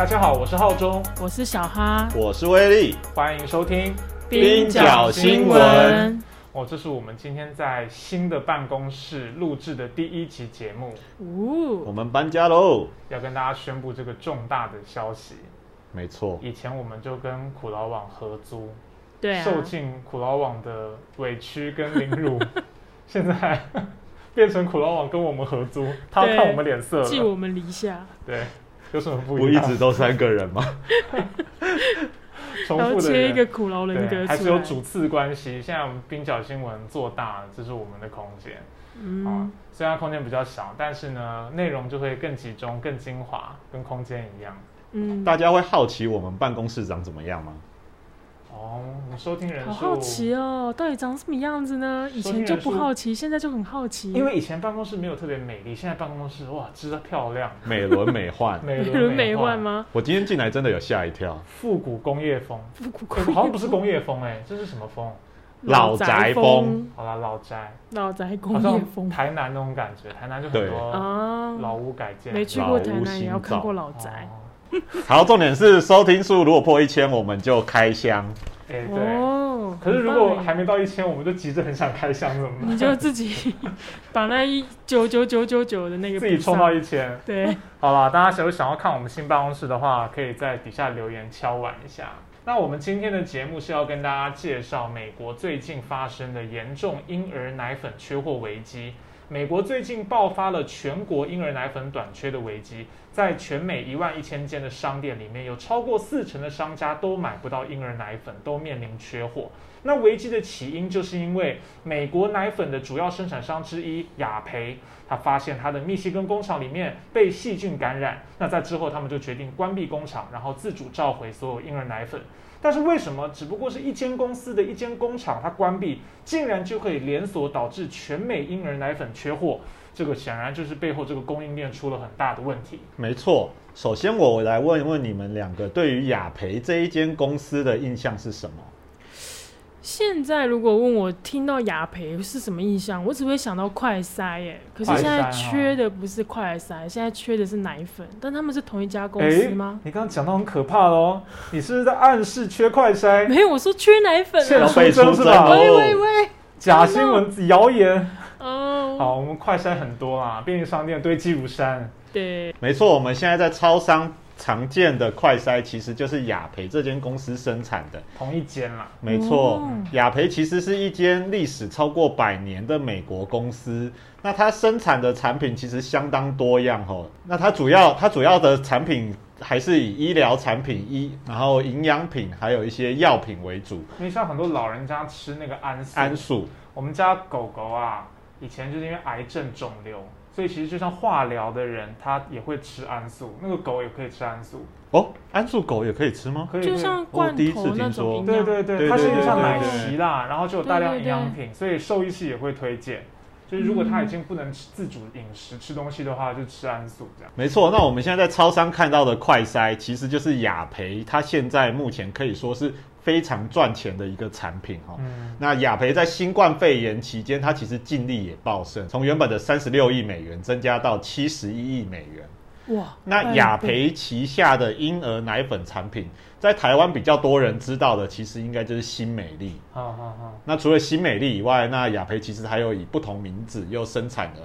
大家好，我是浩中，我是小哈，我是威力，欢迎收听冰角新闻。哦，这是我们今天在新的办公室录制的第一集节目。哦，我们搬家喽，要跟大家宣布这个重大的消息。没错，以前我们就跟苦劳网合租，对，受尽苦劳网的委屈跟凌辱，现在 变成苦劳网跟我们合租，他要看我们脸色，寄我们篱下。对，有什么不一样？我一直都三个人吗？重复的切一个苦劳人格，还是有主次关系。现在我们冰角新闻做大，这是我们的空间。嗯，虽然空间比较小，但是呢，内容就会更集中、更精华，跟空间一样。嗯，大家会好奇我们办公室长怎么样吗？哦，收听人数好好奇哦，到底长什么样子呢？以前就不好奇，现在就很好奇。因为以前办公室没有特别美丽，现在办公室哇，真的漂亮，美轮美奂，美轮美奂吗？我今天进来真的有吓一跳，复古工业风，复古工好像不是工业风哎，这是什么风？老宅风。好了，老宅，老宅工业风，台南那种感觉，台南就很多啊老屋改建，没去过台南也要看过老宅。好，重点是收听数如果破一千，我们就开箱。哎，对。可是如果还没到一千，我们就急着很想开箱，怎么办？你就自己把那一九九九九九的那个自己冲到一千。对。好了，大家有想要看我们新办公室的话，可以在底下留言敲碗一下。那我们今天的节目是要跟大家介绍美国最近发生的严重婴儿奶粉缺货危机。美国最近爆发了全国婴儿奶粉短缺的危机，在全美一万一千间的商店里面，有超过四成的商家都买不到婴儿奶粉，都面临缺货。那危机的起因就是因为美国奶粉的主要生产商之一雅培，他发现他的密西根工厂里面被细菌感染，那在之后他们就决定关闭工厂，然后自主召回所有婴儿奶粉。但是为什么只不过是一间公司的一间工厂，它关闭，竟然就可以连锁导致全美婴儿奶粉缺货？这个显然就是背后这个供应链出了很大的问题。没错，首先我来问问你们两个，对于雅培这一间公司的印象是什么？现在如果问我听到雅培是什么印象，我只会想到快塞耶。可是现在缺的不是快塞，现在缺的是奶粉。但他们是同一家公司吗？你刚刚讲到很可怕喽，你是不是在暗示缺快塞？没有，我说缺奶粉。现在出征是吧？喂喂喂，假新闻、谣言。哦，好，我们快塞很多啊，便利商店堆积如山。对，没错，我们现在在超商。常见的快筛其实就是雅培这间公司生产的，同一间啦。没错，雅培其实是一间历史超过百年的美国公司。那它生产的产品其实相当多样哦。那它主要它主要的产品还是以医疗产品、医然后营养品还有一些药品为主。因为像很多老人家吃那个安素，安素，我们家狗狗啊，以前就是因为癌症肿瘤。所以其实就像化疗的人，他也会吃安素，那个狗也可以吃安素哦。安素狗也可以吃吗？可以，就像罐头那种。对对对，它是一个像奶昔啦，然后就有大量营养品，所以兽医师也会推荐。就是如果他已经不能自主饮食吃东西的话，就吃安素这样。没错，那我们现在在超商看到的快筛，其实就是雅培，它现在目前可以说是。非常赚钱的一个产品哈，那雅培在新冠肺炎期间，它其实净利也暴升，从原本的三十六亿美元增加到七十一亿美元。哇！那雅培旗下的婴儿奶粉产品，在台湾比较多人知道的，其实应该就是新美丽。好好好。那除了新美丽以外，那雅培其实还有以不同名字又生产的，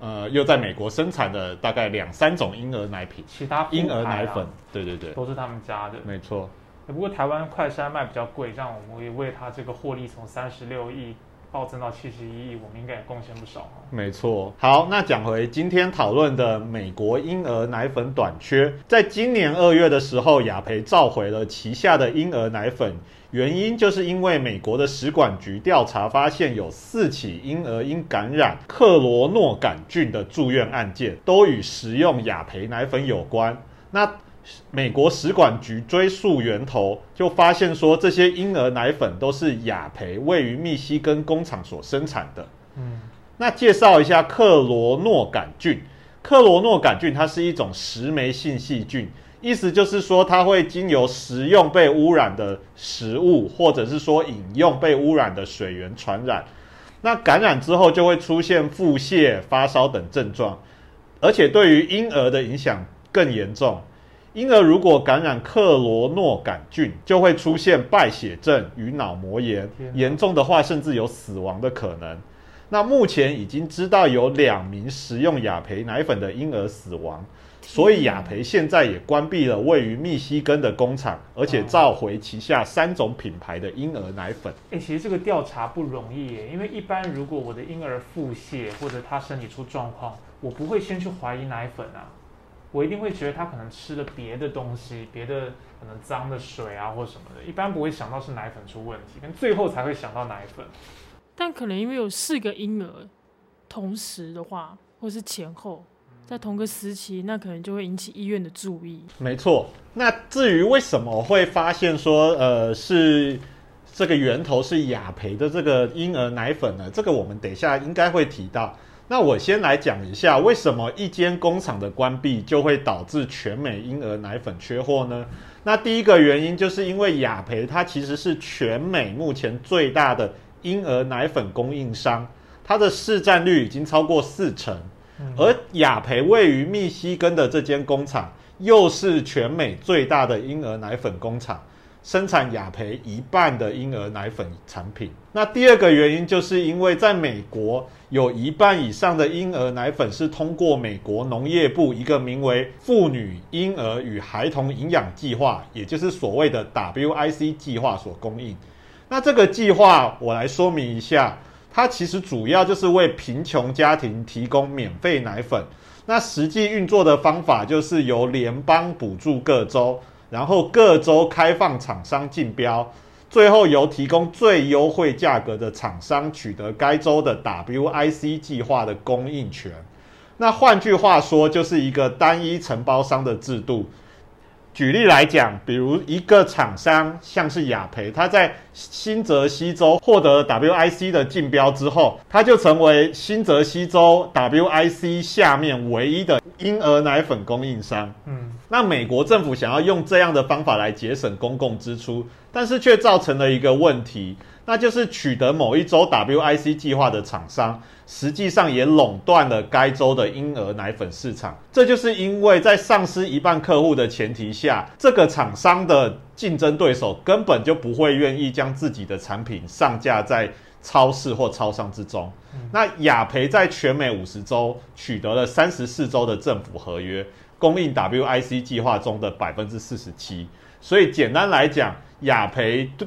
呃，又在美国生产的大概两三种婴儿奶品，其他婴儿奶粉，对对对，都是他们家的，没错。不过台湾快筛卖比较贵，这样我们也为它这个获利从三十六亿暴增到七十一亿，我们应该也贡献不少没错。好，那讲回今天讨论的美国婴儿奶粉短缺，在今年二月的时候，雅培召回了旗下的婴儿奶粉，原因就是因为美国的食管局调查发现有四起婴儿因感染克罗诺杆菌的住院案件，都与食用雅培奶粉有关。那美国食管局追溯源头，就发现说这些婴儿奶粉都是雅培位于密西根工厂所生产的。嗯，那介绍一下克罗诺杆菌。克罗诺杆菌它是一种食酶性细菌，意思就是说它会经由食用被污染的食物，或者是说饮用被污染的水源传染。那感染之后就会出现腹泻、发烧等症状，而且对于婴儿的影响更严重。婴儿如果感染克罗诺杆菌，就会出现败血症与脑膜炎，严重的话甚至有死亡的可能。那目前已经知道有两名食用雅培奶粉的婴儿死亡，所以雅培现在也关闭了位于密西根的工厂，而且召回旗下三种品牌的婴儿奶粉。哎，其实这个调查不容易耶，因为一般如果我的婴儿腹泻或者他身体出状况，我不会先去怀疑奶粉啊。我一定会觉得他可能吃了别的东西，别的可能脏的水啊或什么的，一般不会想到是奶粉出问题，但最后才会想到奶粉。但可能因为有四个婴儿同时的话，或是前后在同个时期，那可能就会引起医院的注意。没错。那至于为什么会发现说，呃，是这个源头是雅培的这个婴儿奶粉呢？这个我们等一下应该会提到。那我先来讲一下，为什么一间工厂的关闭就会导致全美婴儿奶粉缺货呢？那第一个原因就是因为雅培它其实是全美目前最大的婴儿奶粉供应商，它的市占率已经超过四成，而雅培位于密西根的这间工厂又是全美最大的婴儿奶粉工厂。生产雅培一半的婴儿奶粉产品。那第二个原因，就是因为在美国有一半以上的婴儿奶粉是通过美国农业部一个名为“妇女、婴儿与孩童营养计划”，也就是所谓的 WIC 计划所供应。那这个计划，我来说明一下，它其实主要就是为贫穷家庭提供免费奶粉。那实际运作的方法，就是由联邦补助各州。然后各州开放厂商竞标，最后由提供最优惠价格的厂商取得该州的 WIC 计划的供应权。那换句话说，就是一个单一承包商的制度。举例来讲，比如一个厂商像是雅培，它在新泽西州获得 WIC 的竞标之后，它就成为新泽西州 WIC 下面唯一的婴儿奶粉供应商。嗯。那美国政府想要用这样的方法来节省公共支出，但是却造成了一个问题，那就是取得某一周 WIC 计划的厂商，实际上也垄断了该州的婴儿奶粉市场。这就是因为在丧失一半客户的前提下，这个厂商的竞争对手根本就不会愿意将自己的产品上架在超市或超商之中。那雅培在全美五十州取得了三十四州的政府合约。供应 WIC 计划中的百分之四十七，所以简单来讲，雅培对，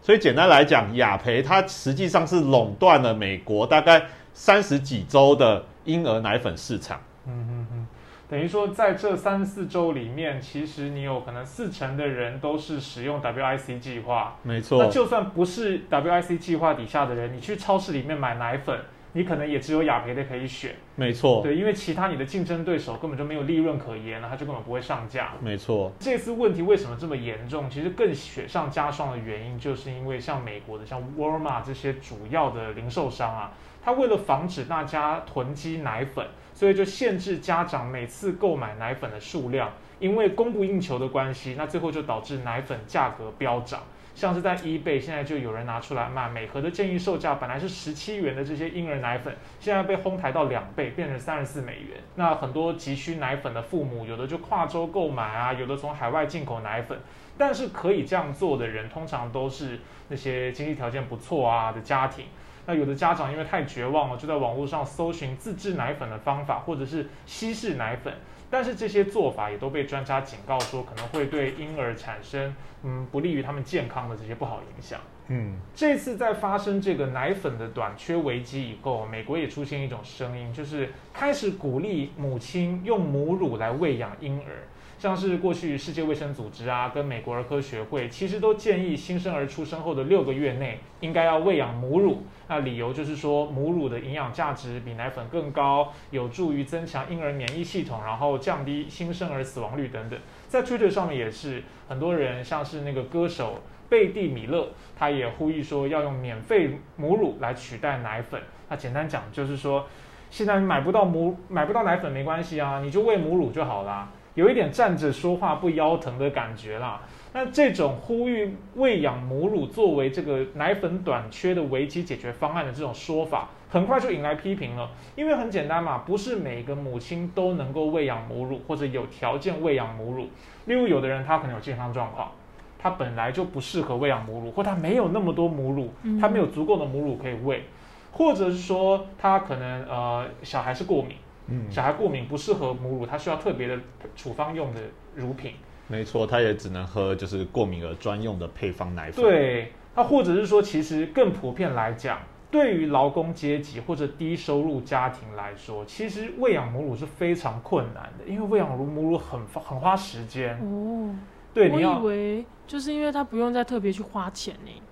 所以简单来讲，雅培它实际上是垄断了美国大概三十几周的婴儿奶粉市场。嗯嗯嗯，等于说在这三四周里面，其实你有可能四成的人都是使用 WIC 计划。没错。那就算不是 WIC 计划底下的人，你去超市里面买奶粉。你可能也只有雅培的可以选，没错，对，因为其他你的竞争对手根本就没有利润可言了，他就根本不会上架。没错，这次问题为什么这么严重？其实更雪上加霜的原因，就是因为像美国的像沃尔玛这些主要的零售商啊，他为了防止大家囤积奶粉，所以就限制家长每次购买奶粉的数量，因为供不应求的关系，那最后就导致奶粉价格飙涨。像是在 eBay，现在就有人拿出来卖，每盒的建议售价本来是十七元的这些婴儿奶粉，现在被哄抬到两倍，变成三十四美元。那很多急需奶粉的父母，有的就跨州购买啊，有的从海外进口奶粉。但是可以这样做的人，通常都是那些经济条件不错啊的家庭。那有的家长因为太绝望了，就在网络上搜寻自制奶粉的方法，或者是稀释奶粉。但是这些做法也都被专家警告说，可能会对婴儿产生嗯不利于他们健康的这些不好影响。嗯，这次在发生这个奶粉的短缺危机以后，美国也出现一种声音，就是开始鼓励母亲用母乳来喂养婴儿。像是过去世界卫生组织啊，跟美国儿科学会，其实都建议新生儿出生后的六个月内应该要喂养母乳。那理由就是说，母乳的营养价值比奶粉更高，有助于增强婴儿免疫系统，然后降低新生儿死亡率等等。在 Twitter 上面也是很多人，像是那个歌手贝蒂米勒，他也呼吁说要用免费母乳来取代奶粉。那简单讲就是说，现在买不到母买不到奶粉没关系啊，你就喂母乳就好啦。有一点站着说话不腰疼的感觉啦。那这种呼吁喂养母乳作为这个奶粉短缺的危机解决方案的这种说法，很快就引来批评了。因为很简单嘛，不是每个母亲都能够喂养母乳，或者有条件喂养母乳。例如，有的人他可能有健康状况，他本来就不适合喂养母乳，或他没有那么多母乳，他没有足够的母乳可以喂，或者是说他可能呃小孩是过敏，嗯，小孩过敏不适合母乳，他需要特别的处方用的乳品。没错，他也只能喝就是过敏儿专用的配方奶粉。对，那或者是说，其实更普遍来讲，对于劳工阶级或者低收入家庭来说，其实喂养母乳是非常困难的，因为喂养母母乳很很花时间。哦，对，我以为就是因为他不用再特别去花钱呢。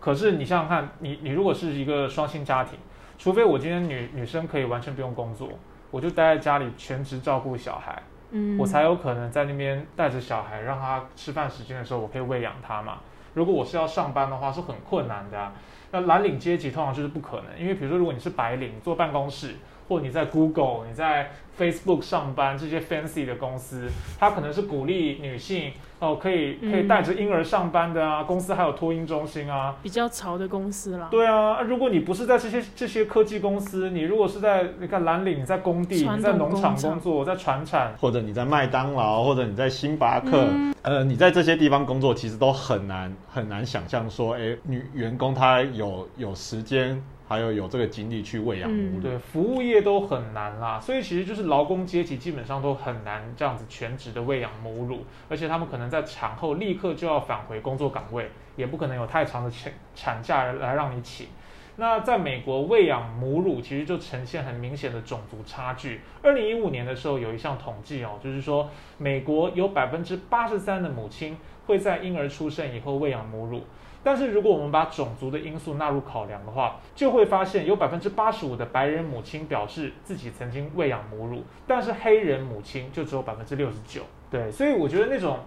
可是你想想看，你你如果是一个双薪家庭，除非我今天女女生可以完全不用工作，我就待在家里全职照顾小孩。我才有可能在那边带着小孩，让他吃饭时间的时候，我可以喂养他嘛。如果我是要上班的话，是很困难的。那蓝领阶级通常就是不可能，因为比如说，如果你是白领，坐办公室，或你在 Google、你在 Facebook 上班，这些 fancy 的公司，它可能是鼓励女性。哦，可以可以带着婴儿上班的啊，公司还有托婴中心啊，比较潮的公司啦。对啊，如果你不是在这些这些科技公司，你如果是在你看蓝领，你在工地，你在农场工作，在船产，或者你在麦当劳，或者你在星巴克，呃，你在这些地方工作，其实都很难很难想象说，哎，女员工她有有时间。还有有这个精力去喂养母乳，对，服务业都很难啦，所以其实就是劳工阶级基本上都很难这样子全职的喂养母乳，而且他们可能在产后立刻就要返回工作岗位，也不可能有太长的产产假来让你请。那在美国喂养母乳其实就呈现很明显的种族差距。二零一五年的时候有一项统计哦，就是说美国有百分之八十三的母亲会在婴儿出生以后喂养母乳。但是如果我们把种族的因素纳入考量的话，就会发现有百分之八十五的白人母亲表示自己曾经喂养母乳，但是黑人母亲就只有百分之六十九。对，所以我觉得那种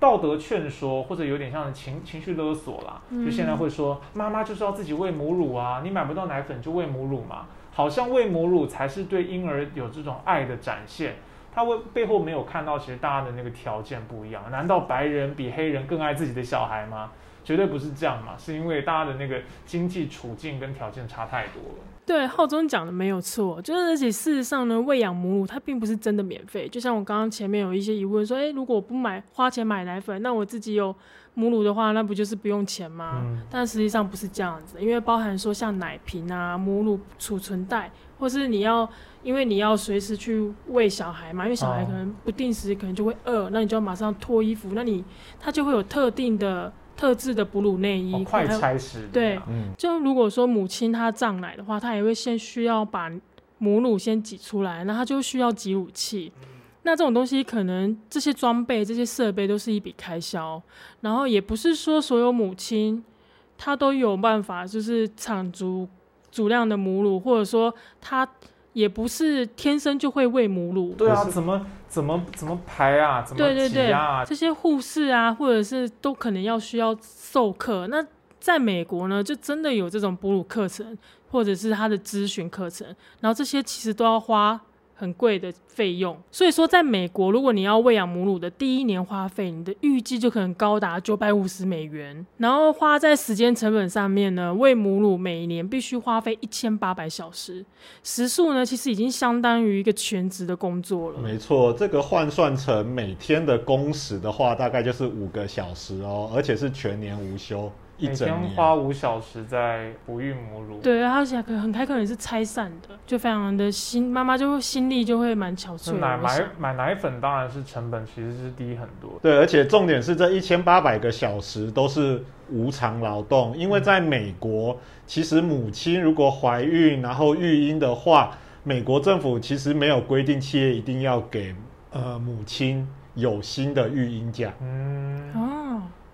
道德劝说或者有点像情情绪勒索啦，就现在会说妈妈就是要自己喂母乳啊，你买不到奶粉就喂母乳嘛，好像喂母乳才是对婴儿有这种爱的展现。他为背后没有看到，其实大家的那个条件不一样。难道白人比黑人更爱自己的小孩吗？绝对不是这样嘛，是因为大家的那个经济处境跟条件差太多了。对，浩中讲的没有错，就是而且事实上呢，喂养母乳它并不是真的免费。就像我刚刚前面有一些疑问说，哎，如果我不买花钱买奶粉，那我自己有母乳的话，那不就是不用钱吗？但实际上不是这样子，因为包含说像奶瓶啊、母乳储存袋，或是你要因为你要随时去喂小孩嘛，因为小孩可能不定时可能就会饿，那你就要马上脱衣服，那你它就会有特定的。特制的哺乳内衣，快拆式。对，就如果说母亲她胀奶的话，她也会先需要把母乳先挤出来，那她就需要挤乳器。那这种东西可能这些装备、这些设备都是一笔开销，然后也不是说所有母亲她都有办法，就是产足足量的母乳，或者说她。也不是天生就会喂母乳，对啊，怎么怎么怎么排啊，怎么对对对？这些护士啊，或者是都可能要需要授课。那在美国呢，就真的有这种哺乳课程，或者是他的咨询课程，然后这些其实都要花。很贵的费用，所以说在美国，如果你要喂养母乳的第一年花费，你的预计就可能高达九百五十美元。然后花在时间成本上面呢，喂母乳每年必须花费一千八百小时，时数呢其实已经相当于一个全职的工作了。没错，这个换算成每天的工时的话，大概就是五个小时哦，而且是全年无休。每天花五小时在哺育母乳，对，而且可很开可能是拆散的，就非常的心妈妈就会心力就会蛮憔悴。买买买奶粉当然是成本其实是低很多，对，而且重点是这一千八百个小时都是无偿劳动，因为在美国，其实母亲如果怀孕然后育婴的话，美国政府其实没有规定企业一定要给呃母亲有薪的育婴假。嗯哦。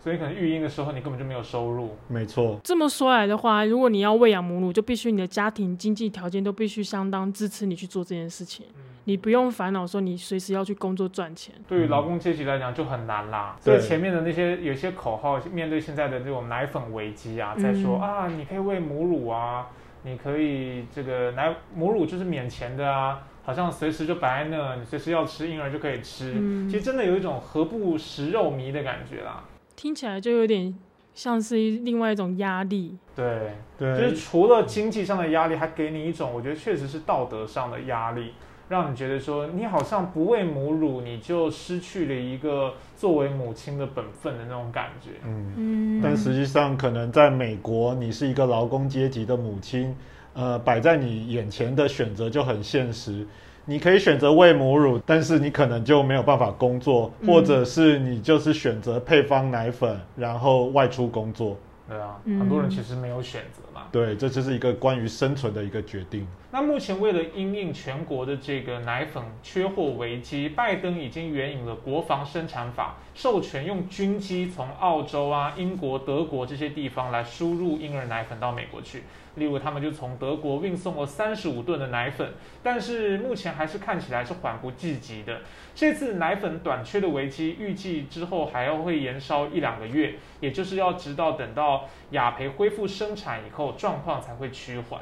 所以可能育婴的时候你根本就没有收入，没错。这么说来的话，如果你要喂养母乳，就必须你的家庭经济条件都必须相当支持你去做这件事情。你不用烦恼说你随时要去工作赚钱。对于劳工阶级来讲就很难啦。所以前面的那些有些口号，面对现在的这种奶粉危机啊，在说啊，你可以喂母乳啊，你可以这个奶母乳就是免钱的啊。好像随时就摆在那，你随时要吃婴儿就可以吃。嗯其实真的有一种何不食肉糜的感觉啦。听起来就有点像是另外一种压力。对，对，就是除了经济上的压力，还给你一种我觉得确实是道德上的压力，让你觉得说你好像不喂母乳，你就失去了一个作为母亲的本分的那种感觉。嗯，嗯，但实际上可能在美国，你是一个劳工阶级的母亲，呃，摆在你眼前的选择就很现实。你可以选择喂母乳，但是你可能就没有办法工作，嗯或者是你就是选择配方奶粉，然后外出工作。对啊，嗯很多人其实没有选择嘛。对，这就是一个关于生存的一个决定。那目前为了因应全国的这个奶粉缺货危机，拜登已经援引了国防生产法，授权用军机从澳洲啊、英国、德国这些地方来输入婴儿奶粉到美国去。例如，他们就从德国运送了三十五吨的奶粉，但是目前还是看起来是缓不济急的。这次奶粉短缺的危机，预计之后还要会延烧一两个月，也就是要直到等到雅培恢复生产以后，状况才会趋缓。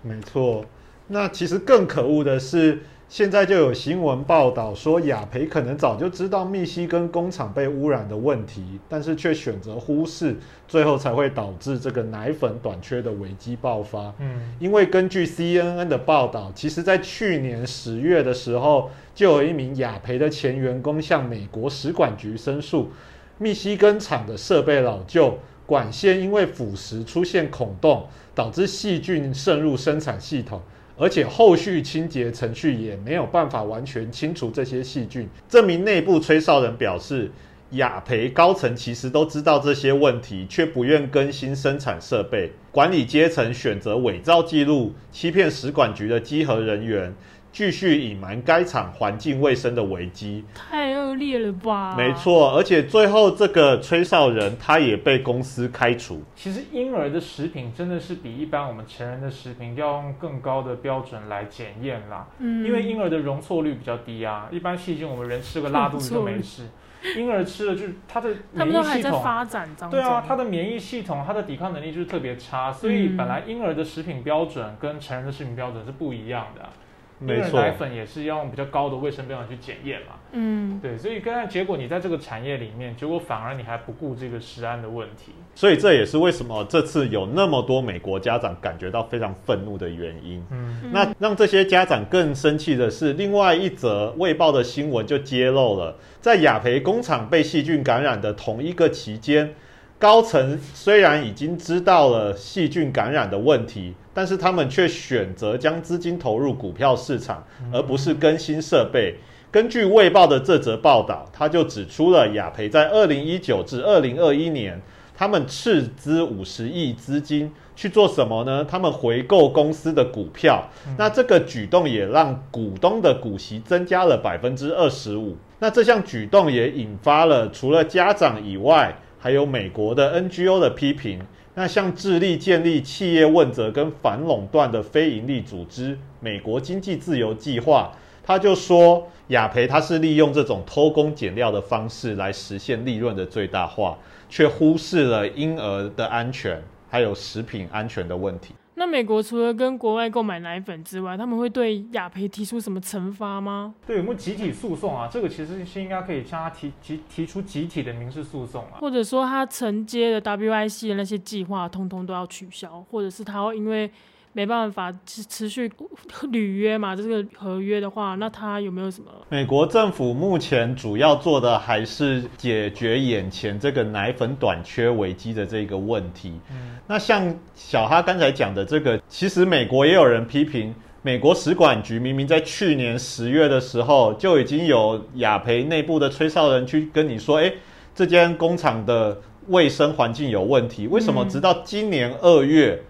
没错，那其实更可恶的是，现在就有新闻报道说，雅培可能早就知道密西根工厂被污染的问题，但是却选择忽视，最后才会导致这个奶粉短缺的危机爆发。嗯，因为根据 CNN 的报道，其实在去年十月的时候，就有一名雅培的前员工向美国使馆局申诉，密西根厂的设备老旧，管线因为腐蚀出现孔洞，导致细菌渗入生产系统。而且后续清洁程序也没有办法完全清除这些细菌。这名内部吹哨人表示，雅培高层其实都知道这些问题，却不愿更新生产设备。管理阶层选择伪造记录，欺骗食管局的稽核人员，继续隐瞒该厂环境卫生的危机。太恶劣了吧？没，错，而且最后这个吹哨人他也被公司开除。其实婴儿的食品真的是比一般我们成人的食品要用更高的标准来检验啦，嗯，因为婴儿的容错率比较低啊，一般细菌我们人吃个拉肚子就没事，婴儿吃了就是他的他免疫系统。发展。对啊，他的免疫系统、他的抵抗能力就是特别差，所以嗯本来婴儿的食品标准跟成人的食品标准是不一样的没错，儿奶粉也是要用比较高的卫生标准去检验嘛。嗯，对，所以刚才结果你在这个产业里面，结果反而你还不顾这个食安的问题。所以这也是为什么这次有那么多美国家长感觉到非常愤怒的原因。嗯，嗯那让这些家长更生气的是，另外一则《卫报》的新闻就揭露了，在雅培工厂被细菌感染的同一个期间，高层虽然已经知道了细菌感染的问题，但是他们却选择将资金投入股票市场，而不是更新设备。根据《卫报》的这则报道，他就指出了雅培在二零一九至二零二一年，他们斥资五十亿资金去做什么呢？他们回购公司的股票，那这个举动也让股东的股息增加了百分之二十五。那这项举动也引发了除了家长以外，还有美国的 NGO 的批评。那像致力建立企业问责跟反垄断的非营利组织美国经济自由计划，他就说雅培它是利用这种偷工减料的方式来实现利润的最大化，却忽视了婴儿的安全还有食品安全的问题。那美国除了跟国外购买奶粉之外，他们会对雅培提出什么惩罚吗？对，有没有集体诉讼啊？这个其实是应该可以向他提提提出集体的民事诉讼啊。或者说他承接的 WIC 的那些计划，通通都要取消，或者是他会因为没办法持持续履约嘛，这个合约的话，那他有没有什么？美国政府目前主要做的还是解决眼前这个奶粉短缺危机的这个问题。嗯，那像小哈刚才讲的这个，其实美国也有人批评，美国使馆局明明在去年十月的时候就已经有雅培内部的吹哨人去跟你说，哎，这间工厂的卫生环境有问题，为什么嗯直到今年二月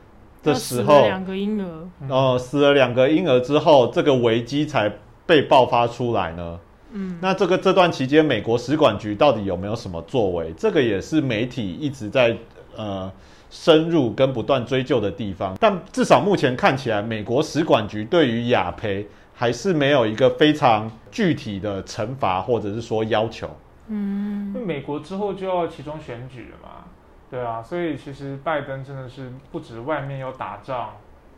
的时候，了两个婴儿，呃，死了两个婴儿之后，这个危机才被爆发出来呢？嗯，那这个这段期间，美国使管局到底有没有什么作为？这个也是媒体一直在呃深入跟不断追究的地方。但至少目前看起来，美国使管局对于雅培还是没有一个非常具体的惩罚或者是说要求。嗯，那美国之后就要其中选举了嘛，对啊，所以其实拜登真的是不止外面要打仗，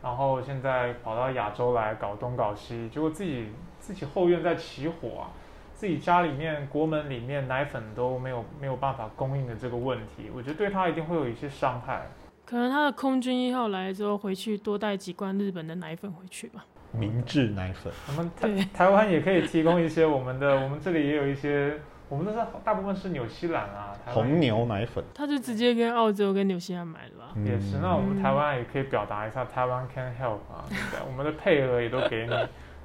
然后现在跑到亚洲来搞东搞西，结果自己自己后院在起火啊。自己家里面国门里面奶粉都没有没有办法供应的这个问题，我觉得对他一定会有一些伤害。可能他的空军一号来之后，回去多带几罐日本的奶粉回去吧。明治奶粉，我们台台湾也可以提供一些我们的，我们这里也有一些，我们都是大部分是纽西兰啊，红牛奶粉，他就直接跟澳洲跟纽西兰买了。也是，那我们台湾也可以表达一下，台湾 can help 啊，我们的配额也都给你。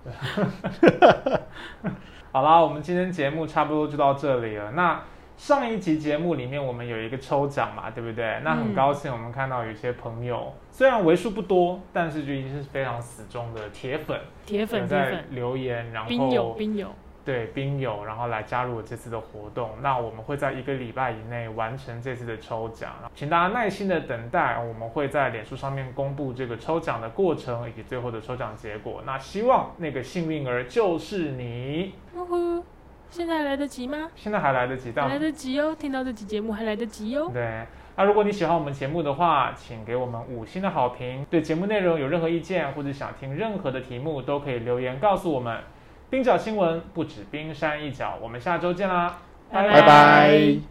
好啦，我们今天节目差不多就到这里了。那上一集节目里面我们有一个抽奖嘛，对不对？那很高兴我们看到有些朋友，虽然为数不多，但是就已经是非常死忠的铁粉，铁粉在留言，然后冰友冰友。对冰友，然后来加入这次的活动。那我们会在一个礼拜以内完成这次的抽奖，请大家耐心的等待。我们会在脸书上面公布这个抽奖的过程以及最后的抽奖结果。那希望那个幸运儿就是你。呜呼，现在还来得及吗？现在还来得及，来得及哦！听到这期节目还来得及哦。对，那如果你喜欢我们节目的话，请给我们五星的好评。对节目内容有任何意见或者想听任何的题目，都可以留言告诉我们。冰角新闻不止冰山一角，我们下周见啦，拜拜。